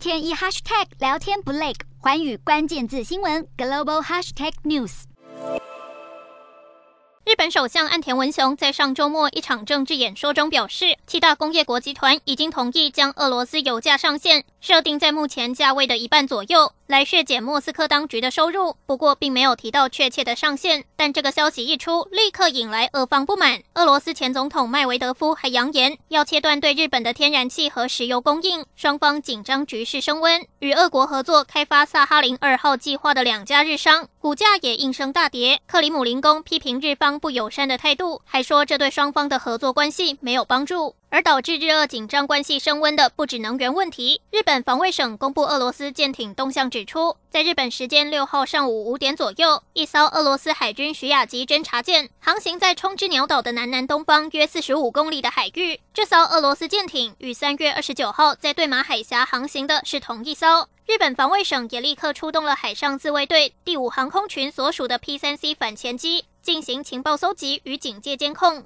天一 hashtag 聊天不累，环宇关键字新闻 global hashtag news。日本首相岸田文雄在上周末一场政治演说中表示，七大工业国集团已经同意将俄罗斯油价上限设定在目前价位的一半左右。来削减莫斯科当局的收入，不过并没有提到确切的上限。但这个消息一出，立刻引来俄方不满。俄罗斯前总统麦维德夫还扬言要切断对日本的天然气和石油供应，双方紧张局势升温。与俄国合作开发萨哈林二号计划的两家日商股价也应声大跌。克里姆林宫批评日方不友善的态度，还说这对双方的合作关系没有帮助。而导致日俄紧张关系升温的不止能源问题。日本防卫省公布俄罗斯舰艇动向，指出，在日本时间六号上午五点左右，一艘俄罗斯海军徐亚级侦察舰航行在冲之鸟岛的南南东方约四十五公里的海域。这艘俄罗斯舰艇与三月二十九号在对马海峡航行的是同一艘。日本防卫省也立刻出动了海上自卫队第五航空群所属的 P 三 C 反潜机，进行情报搜集与警戒监控。